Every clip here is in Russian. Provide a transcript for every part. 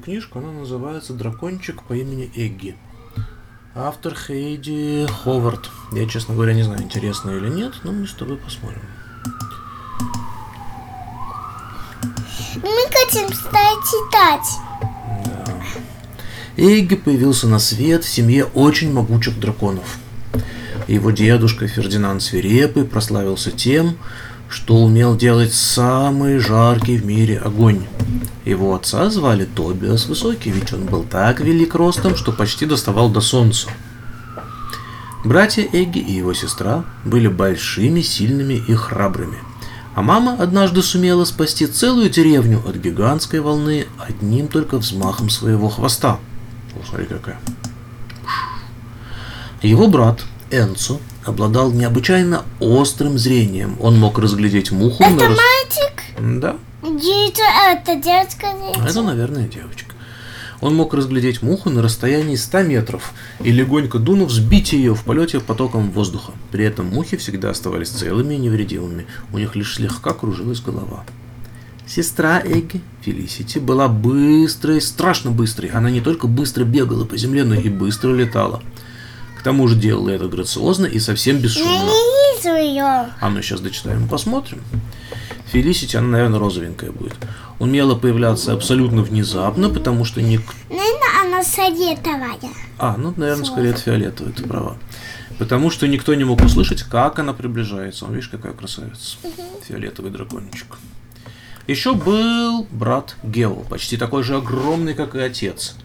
книжку. Она называется «Дракончик по имени Эгги». Автор Хейди Ховард. Я, честно говоря, не знаю, интересно или нет, но мы с тобой посмотрим. Мы хотим стать читать. Да. Эгги появился на свет в семье очень могучих драконов. Его дедушка Фердинанд Свирепый прославился тем, что умел делать самый жаркий в мире огонь. Его отца звали Тобиас Высокий, ведь он был так велик ростом, что почти доставал до солнца. Братья Эгги и его сестра были большими, сильными и храбрыми. А мама однажды сумела спасти целую деревню от гигантской волны одним только взмахом своего хвоста. О, смотри какая. Его брат Энцо обладал необычайно острым зрением. Он мог разглядеть муху Это на мальчик? Да, Дети, это девочка. это, наверное, девочка. Он мог разглядеть муху на расстоянии 100 метров и легонько дунув сбить ее в полете потоком воздуха. При этом мухи всегда оставались целыми и невредимыми, у них лишь слегка кружилась голова. Сестра Эгги, Фелисити, была быстрой, страшно быстрой. Она не только быстро бегала по земле, но и быстро летала. К тому же делала это грациозно и совсем Я бесшумно. не вижу ее. А мы сейчас дочитаем посмотрим. Фелисити, она, наверное, розовенькая будет. Умела появляться абсолютно внезапно, потому что никто... Наверное, она советовая. А, ну, наверное, скорее это фиолетовая, ты права. Потому что никто не мог услышать, как она приближается. Он, видишь, какая красавица. Фиолетовый дракончик. Еще был брат Гео, почти такой же огромный, как и отец.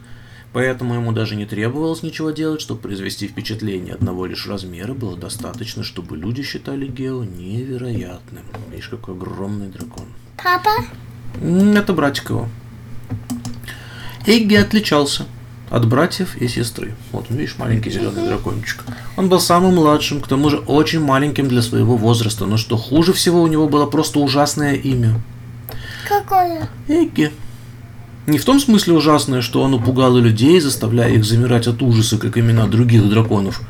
Поэтому ему даже не требовалось ничего делать, чтобы произвести впечатление. Одного лишь размера было достаточно, чтобы люди считали Гео невероятным. Видишь, какой огромный дракон. Папа? Это братик его. Эгги отличался от братьев и сестры. Вот, он, видишь, маленький зеленый дракончик. Он был самым младшим, к тому же очень маленьким для своего возраста. Но что хуже всего, у него было просто ужасное имя. Какое? Эгги. Не в том смысле ужасное, что оно пугало людей, заставляя их замирать от ужаса, как имена других драконов.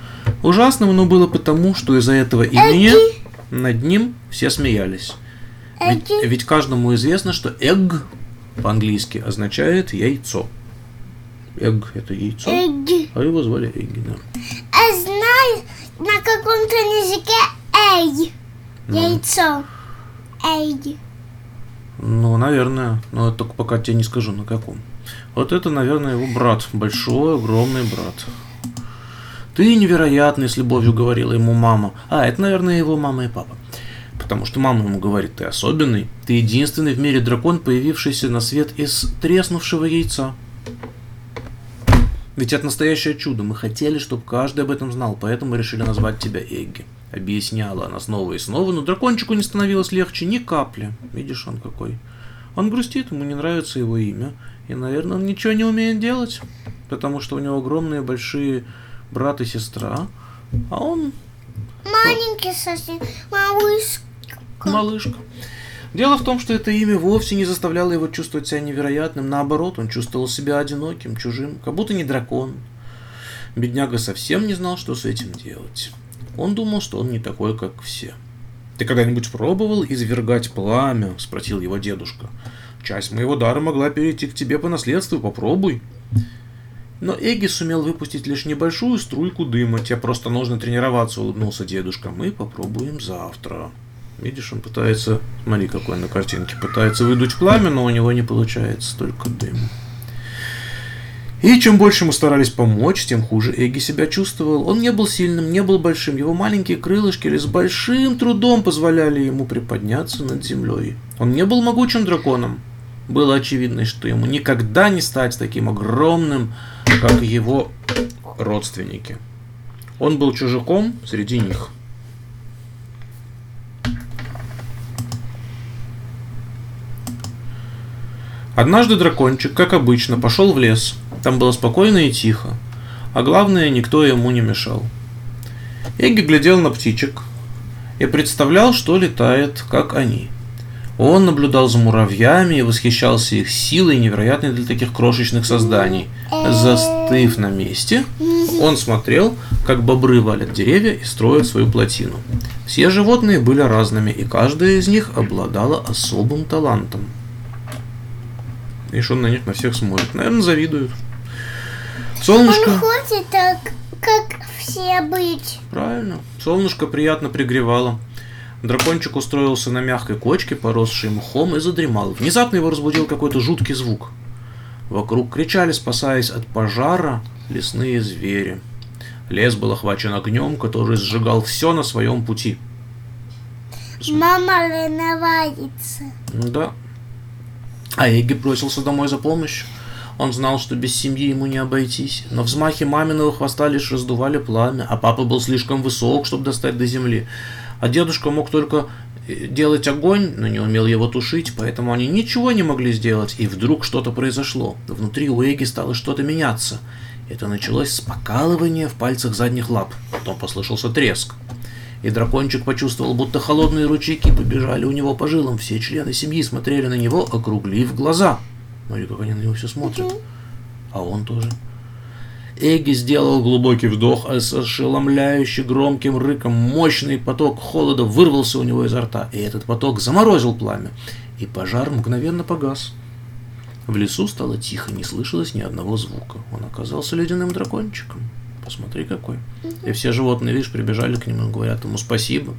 Ужасным оно было потому, что из-за этого имени над ним все смеялись. Ведь, ведь каждому известно, что egg по-английски означает яйцо. Egg – это яйцо, Эгги. а его звали Эгги, да. А знаешь, на каком-то языке эй. Яйцо. Эй. Ну, наверное, но только пока тебе не скажу, на каком. Вот это, наверное, его брат, большой, огромный брат. Ты невероятный, с любовью говорила ему мама. А, это, наверное, его мама и папа. Потому что мама ему говорит, ты особенный, ты единственный в мире дракон, появившийся на свет из треснувшего яйца. Ведь это настоящее чудо. Мы хотели, чтобы каждый об этом знал, поэтому решили назвать тебя Эгги. Объясняла она снова и снова, но дракончику не становилось легче ни капли. Видишь, он какой. Он грустит, ему не нравится его имя. И, наверное, он ничего не умеет делать. Потому что у него огромные большие брат и сестра. А он Маленький совсем. Малыш. малышка. Дело в том, что это имя вовсе не заставляло его чувствовать себя невероятным. Наоборот, он чувствовал себя одиноким, чужим, как будто не дракон. Бедняга совсем не знал, что с этим делать. Он думал, что он не такой, как все. «Ты когда-нибудь пробовал извергать пламя?» – спросил его дедушка. «Часть моего дара могла перейти к тебе по наследству, попробуй». Но Эгги сумел выпустить лишь небольшую струйку дыма. Тебе просто нужно тренироваться, улыбнулся дедушка. Мы попробуем завтра. Видишь, он пытается, смотри, какой на картинке, пытается выдуть пламя, но у него не получается, только дым. И чем больше мы старались помочь, тем хуже Эгги себя чувствовал. Он не был сильным, не был большим. Его маленькие крылышки лишь с большим трудом позволяли ему приподняться над землей. Он не был могучим драконом. Было очевидно, что ему никогда не стать таким огромным, как его родственники. Он был чужаком среди них. Однажды дракончик, как обычно, пошел в лес. Там было спокойно и тихо. А главное, никто ему не мешал. Эгги глядел на птичек и представлял, что летает, как они. Он наблюдал за муравьями и восхищался их силой, невероятной для таких крошечных созданий. Застыв на месте, он смотрел, как бобры валят деревья и строят свою плотину. Все животные были разными, и каждая из них обладала особым талантом. Видишь, он на них на всех смотрит. Наверное, завидуют. Он Солнышко. хочет так, как все быть. Правильно. Солнышко приятно пригревало. Дракончик устроился на мягкой кочке, поросшей мхом, и задремал. Внезапно его разбудил какой-то жуткий звук. Вокруг кричали, спасаясь от пожара, лесные звери. Лес был охвачен огнем, который сжигал все на своем пути. Мама рановается. Да. А Эгги бросился домой за помощью. Он знал, что без семьи ему не обойтись, но взмахи маминого хвоста лишь раздували пламя, а папа был слишком высок, чтобы достать до земли. А дедушка мог только э, делать огонь, но не умел его тушить, поэтому они ничего не могли сделать, и вдруг что-то произошло. Внутри у Эгги стало что-то меняться. Это началось с покалывания в пальцах задних лап. Потом послышался треск. И дракончик почувствовал, будто холодные ручейки побежали у него по жилам. Все члены семьи смотрели на него, округлив глаза. Смотри, как они на него все смотрят. А он тоже. Эгги сделал глубокий вдох, а с ошеломляюще громким рыком мощный поток холода вырвался у него изо рта, и этот поток заморозил пламя, и пожар мгновенно погас. В лесу стало тихо, не слышалось ни одного звука. Он оказался ледяным дракончиком. Посмотри какой. И все животные, видишь, прибежали к нему и говорят ему спасибо.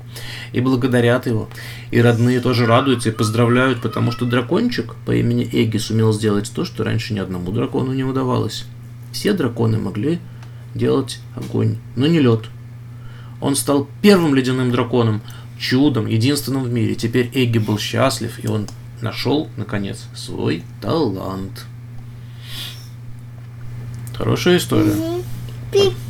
И благодарят его. И родные тоже радуются и поздравляют, потому что дракончик по имени Эгги сумел сделать то, что раньше ни одному дракону не удавалось. Все драконы могли делать огонь, но не лед. Он стал первым ледяным драконом, чудом, единственным в мире. Теперь Эгги был счастлив, и он нашел, наконец, свой талант. Хорошая история. Beep.